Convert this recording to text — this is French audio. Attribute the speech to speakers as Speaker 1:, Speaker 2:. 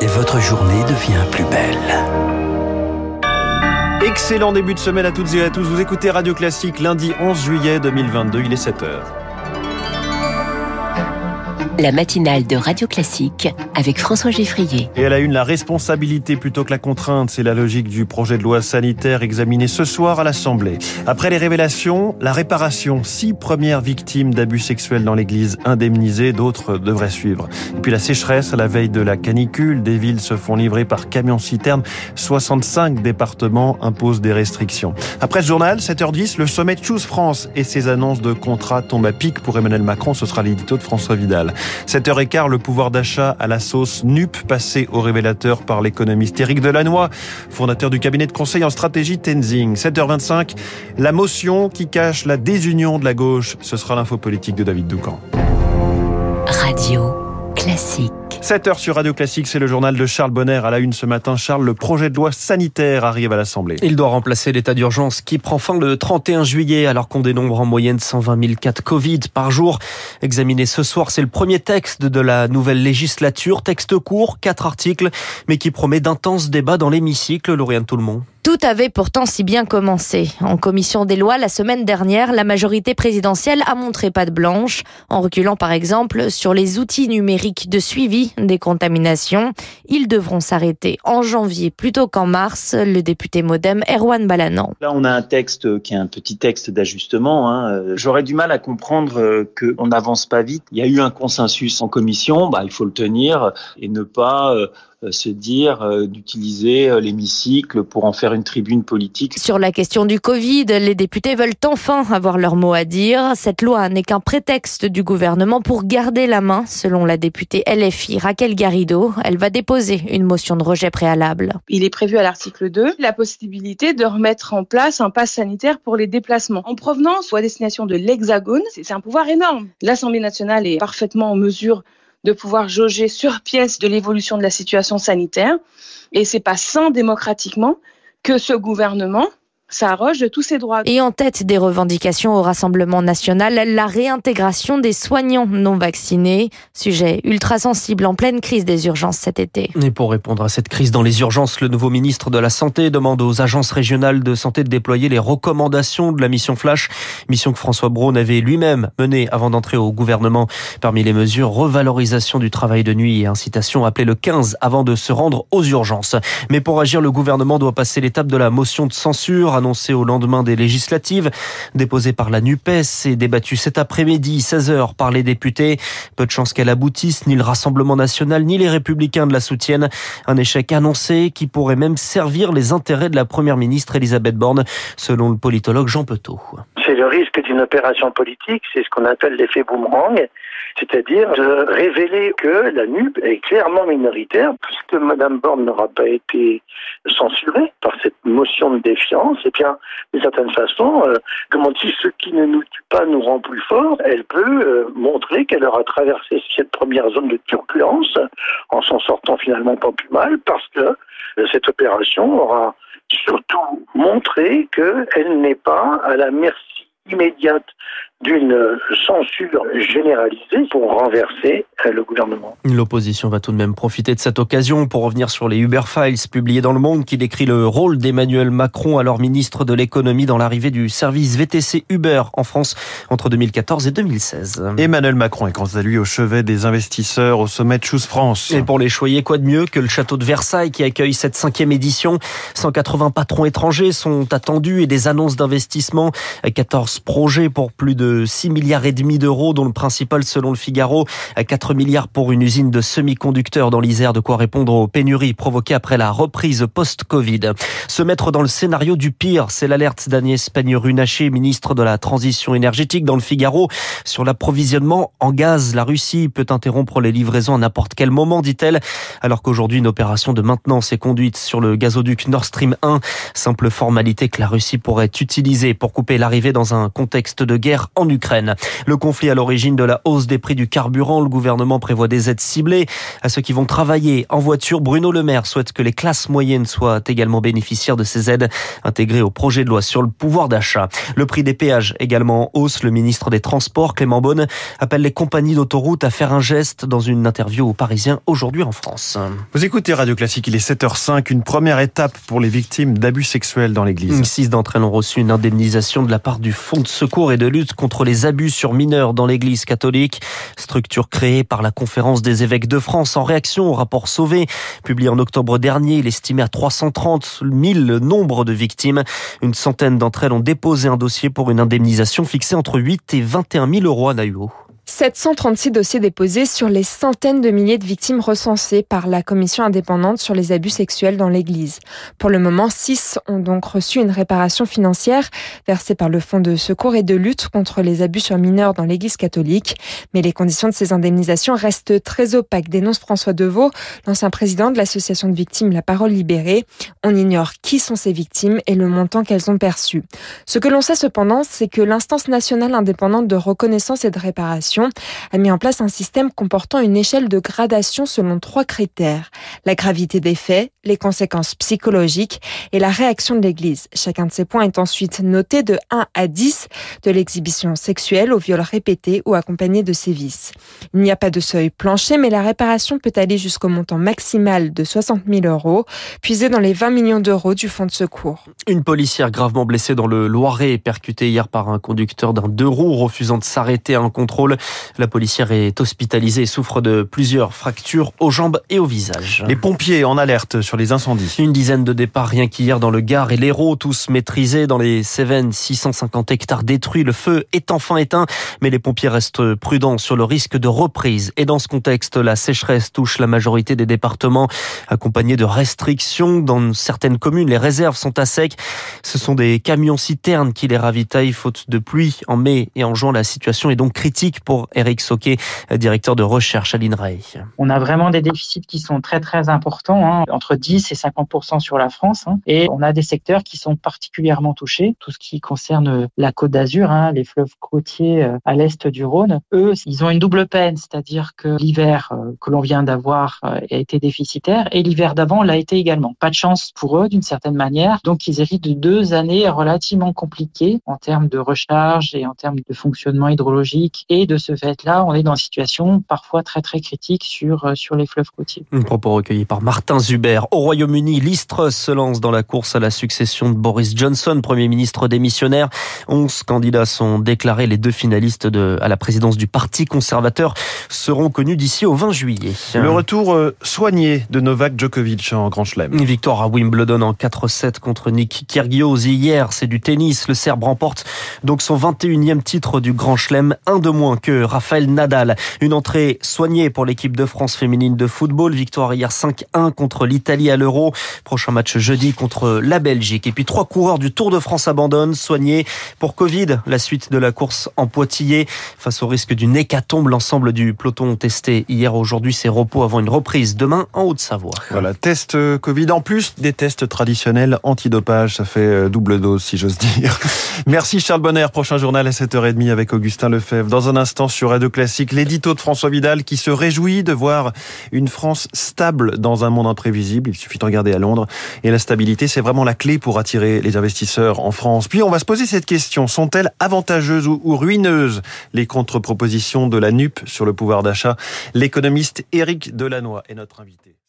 Speaker 1: et votre journée devient plus belle.
Speaker 2: Excellent début de semaine à toutes et à tous. Vous écoutez Radio Classique lundi 11 juillet 2022, il est 7h
Speaker 3: la matinale de Radio Classique avec François Geffrier.
Speaker 2: Et elle a une la responsabilité plutôt que la contrainte. C'est la logique du projet de loi sanitaire examiné ce soir à l'Assemblée. Après les révélations, la réparation. Six premières victimes d'abus sexuels dans l'église indemnisées, d'autres devraient suivre. Et puis la sécheresse à la veille de la canicule. Des villes se font livrer par camions-citernes. 65 départements imposent des restrictions. Après ce journal, 7h10, le sommet Choose France et ses annonces de contrats tombent à pic pour Emmanuel Macron. Ce sera l'édito de François Vidal. 7h15, le pouvoir d'achat à la sauce NUP, passé au révélateur par l'économiste Éric Delannoy, fondateur du cabinet de conseil en stratégie Tenzing. 7h25, la motion qui cache la désunion de la gauche. Ce sera l'info politique de David Doucan.
Speaker 3: Radio classique.
Speaker 2: 7 heures sur Radio Classique, c'est le journal de Charles Bonner. À la une ce matin, Charles, le projet de loi sanitaire arrive à l'Assemblée.
Speaker 4: Il doit remplacer l'état d'urgence qui prend fin le 31 juillet alors qu'on dénombre en moyenne 120 000 cas de Covid par jour. Examiné ce soir, c'est le premier texte de la nouvelle législature. Texte court, quatre articles, mais qui promet d'intenses débats dans l'hémicycle. Lauriane Tout le monde.
Speaker 5: Tout avait pourtant si bien commencé. En commission des lois, la semaine dernière, la majorité présidentielle a montré pas de blanche, en reculant par exemple sur les outils numériques de suivi des contaminations. Ils devront s'arrêter en janvier plutôt qu'en mars, le député modem Erwan Balanan.
Speaker 6: Là, on a un texte qui est un petit texte d'ajustement. Hein. J'aurais du mal à comprendre euh, qu'on n'avance pas vite. Il y a eu un consensus en commission, bah, il faut le tenir et ne pas euh, euh, se dire euh, d'utiliser euh, l'hémicycle pour en faire une tribune politique.
Speaker 5: Sur la question du Covid, les députés veulent enfin avoir leur mot à dire. Cette loi n'est qu'un prétexte du gouvernement pour garder la main, selon la députée LFI Raquel Garrido. Elle va déposer une motion de rejet préalable.
Speaker 7: Il est prévu à l'article 2 la possibilité de remettre en place un pass sanitaire pour les déplacements en provenance ou à destination de l'Hexagone. C'est un pouvoir énorme. L'Assemblée nationale est parfaitement en mesure de pouvoir jauger sur pièce de l'évolution de la situation sanitaire. Et c'est pas sain démocratiquement que ce gouvernement s'arroge de tous ses droits.
Speaker 5: Et en tête des revendications au Rassemblement national, la réintégration des soignants non vaccinés, sujet ultra sensible en pleine crise des urgences cet été.
Speaker 4: Et pour répondre à cette crise dans les urgences, le nouveau ministre de la Santé demande aux agences régionales de santé de déployer les recommandations de la mission Flash, mission que François Braun avait lui-même menée avant d'entrer au gouvernement. Parmi les mesures, revalorisation du travail de nuit et incitation appelée le 15 avant de se rendre aux urgences. Mais pour agir, le gouvernement doit passer l'étape de la motion de censure annoncé au lendemain des législatives, déposée par la NUPES et débattue cet après-midi, 16h, par les députés. Peu de chance qu'elle aboutisse, ni le Rassemblement national, ni les Républicains ne la soutiennent. Un échec annoncé qui pourrait même servir les intérêts de la Première ministre Elisabeth Borne, selon le politologue Jean Petot.
Speaker 8: C'est le risque d'une opération politique, c'est ce qu'on appelle l'effet boomerang c'est-à-dire de révéler que la NUP est clairement minoritaire, puisque Mme Borne n'aura pas été censurée par cette motion de défiance, et bien, d'une certaine façon, euh, comme on dit, ce qui ne nous tue pas nous rend plus forts, elle peut euh, montrer qu'elle aura traversé cette première zone de turbulence en s'en sortant finalement pas plus mal, parce que euh, cette opération aura surtout montré qu'elle n'est pas à la merci immédiate d'une censure généralisée pour renverser euh, le gouvernement.
Speaker 4: L'opposition va tout de même profiter de cette occasion pour revenir sur les Uber Files publiés dans Le Monde qui décrit le rôle d'Emmanuel Macron, alors ministre de l'économie, dans l'arrivée du service VTC Uber en France entre 2014 et 2016.
Speaker 2: Emmanuel Macron est quant à lui au chevet des investisseurs au sommet de Choose France.
Speaker 4: Et pour les choyer, quoi de mieux que le château de Versailles qui accueille cette cinquième édition? 180 patrons étrangers sont attendus et des annonces d'investissement. 14 projets pour plus de 6 milliards et demi d'euros, dont le principal, selon le Figaro, 4 milliards pour une usine de semi-conducteurs dans l'Isère, de quoi répondre aux pénuries provoquées après la reprise post-Covid. Se mettre dans le scénario du pire, c'est l'alerte d'Agnès Pannier-Runacher, ministre de la Transition énergétique dans le Figaro, sur l'approvisionnement en gaz. La Russie peut interrompre les livraisons à n'importe quel moment, dit-elle, alors qu'aujourd'hui une opération de maintenance est conduite sur le gazoduc Nord Stream 1, simple formalité que la Russie pourrait utiliser pour couper l'arrivée dans un contexte de guerre en Ukraine. Le conflit à l'origine de la hausse des prix du carburant, le gouvernement prévoit des aides ciblées à ceux qui vont travailler en voiture. Bruno Le Maire souhaite que les classes moyennes soient également bénéficiaires de ces aides intégrées au projet de loi sur le pouvoir d'achat. Le prix des péages également en hausse. Le ministre des Transports, Clément Beaune, appelle les compagnies d'autoroutes à faire un geste dans une interview aux Parisiens aujourd'hui en France.
Speaker 2: Vous écoutez Radio Classique, il est 7h05, une première étape pour les victimes d'abus sexuels dans l'église.
Speaker 4: Six d'entre elles ont reçu une indemnisation de la part du Fonds de secours et de lutte contre les abus sur mineurs dans l'église catholique, structure créée par la conférence des évêques de France en réaction au rapport Sauvé, publié en octobre dernier. Il estimait à 330 000 le nombre de victimes. Une centaine d'entre elles ont déposé un dossier pour une indemnisation fixée entre 8 et 21 000 euros à Nahuo.
Speaker 9: 736 dossiers déposés sur les centaines de milliers de victimes recensées par la commission indépendante sur les abus sexuels dans l'Église. Pour le moment, 6 ont donc reçu une réparation financière versée par le Fonds de secours et de lutte contre les abus sur mineurs dans l'Église catholique. Mais les conditions de ces indemnisations restent très opaques, dénonce François Deveau, l'ancien président de l'association de victimes La Parole Libérée. On ignore qui sont ces victimes et le montant qu'elles ont perçu. Ce que l'on sait cependant, c'est que l'instance nationale indépendante de reconnaissance et de réparation a mis en place un système comportant une échelle de gradation selon trois critères. La gravité des faits, les conséquences psychologiques et la réaction de l'Église. Chacun de ces points est ensuite noté de 1 à 10, de l'exhibition sexuelle au viol répété ou accompagné de sévices. Il n'y a pas de seuil plancher, mais la réparation peut aller jusqu'au montant maximal de 60 000 euros, puisé dans les 20 millions d'euros du fonds de secours.
Speaker 4: Une policière gravement blessée dans le Loiret est percutée hier par un conducteur d'un deux roues refusant de s'arrêter à un contrôle. La policière est hospitalisée et souffre de plusieurs fractures aux jambes et au visage.
Speaker 2: Les pompiers en alerte sur les incendies.
Speaker 4: Une dizaine de départs rien qu'hier dans le Gard et l'Hérault, tous maîtrisés dans les Cévennes, 650 hectares détruits. Le feu est enfin éteint, mais les pompiers restent prudents sur le risque de reprise. Et dans ce contexte, la sécheresse touche la majorité des départements, accompagnée de restrictions. Dans certaines communes, les réserves sont à sec. Ce sont des camions citernes qui les ravitaillent, faute de pluie. En mai et en juin, la situation est donc critique pour Eric Soquet, directeur de recherche à l'INRAE.
Speaker 10: On a vraiment des déficits qui sont très très importants, hein, entre 10 et 50% sur la France, hein, et on a des secteurs qui sont particulièrement touchés. Tout ce qui concerne la Côte d'Azur, hein, les fleuves côtiers euh, à l'est du Rhône, eux, ils ont une double peine, c'est-à-dire que l'hiver euh, que l'on vient d'avoir euh, a été déficitaire et l'hiver d'avant l'a été également. Pas de chance pour eux d'une certaine manière, donc ils héritent de deux années relativement compliquées en termes de recharge et en termes de fonctionnement hydrologique et de ce fait-là, on est dans une situation parfois très très critique sur, euh, sur les fleuves côtiers.
Speaker 4: Un propos recueilli par Martin Zuber. Au Royaume-Uni, Liz se lance dans la course à la succession de Boris Johnson, Premier ministre démissionnaire. 11 candidats sont déclarés. Les deux finalistes de, à la présidence du Parti conservateur seront connus d'ici au 20 juillet.
Speaker 2: Le retour euh, soigné de Novak Djokovic en Grand Chelem.
Speaker 4: Une victoire à Wimbledon en 4-7 contre Nick Kyrgios. Hier, c'est du tennis. Le Serbe remporte donc son 21e titre du Grand Chelem, un de moins que Raphaël Nadal. Une entrée soignée pour l'équipe de France féminine de football. Victoire hier 5-1 contre l'Italie à l'Euro. Prochain match jeudi contre la Belgique. Et puis trois coureurs du Tour de France abandonnent, soignés pour Covid. La suite de la course en Poitillé. Face au risque d'une hécatombe, l'ensemble du peloton testé hier, aujourd'hui, ses repos avant une reprise demain en Haute-Savoie.
Speaker 2: Voilà, test euh, Covid en plus des tests traditionnels antidopage. Ça fait euh, double dose, si j'ose dire. Merci Charles Bonner. Prochain journal à 7h30 avec Augustin Lefebvre. Dans un sur Radio Classique, l'édito de François Vidal qui se réjouit de voir une France stable dans un monde imprévisible. Il suffit de regarder à Londres. Et la stabilité, c'est vraiment la clé pour attirer les investisseurs en France. Puis on va se poser cette question. Sont-elles avantageuses ou ruineuses les contre-propositions de la NUP sur le pouvoir d'achat? L'économiste Éric Delannoy est notre invité.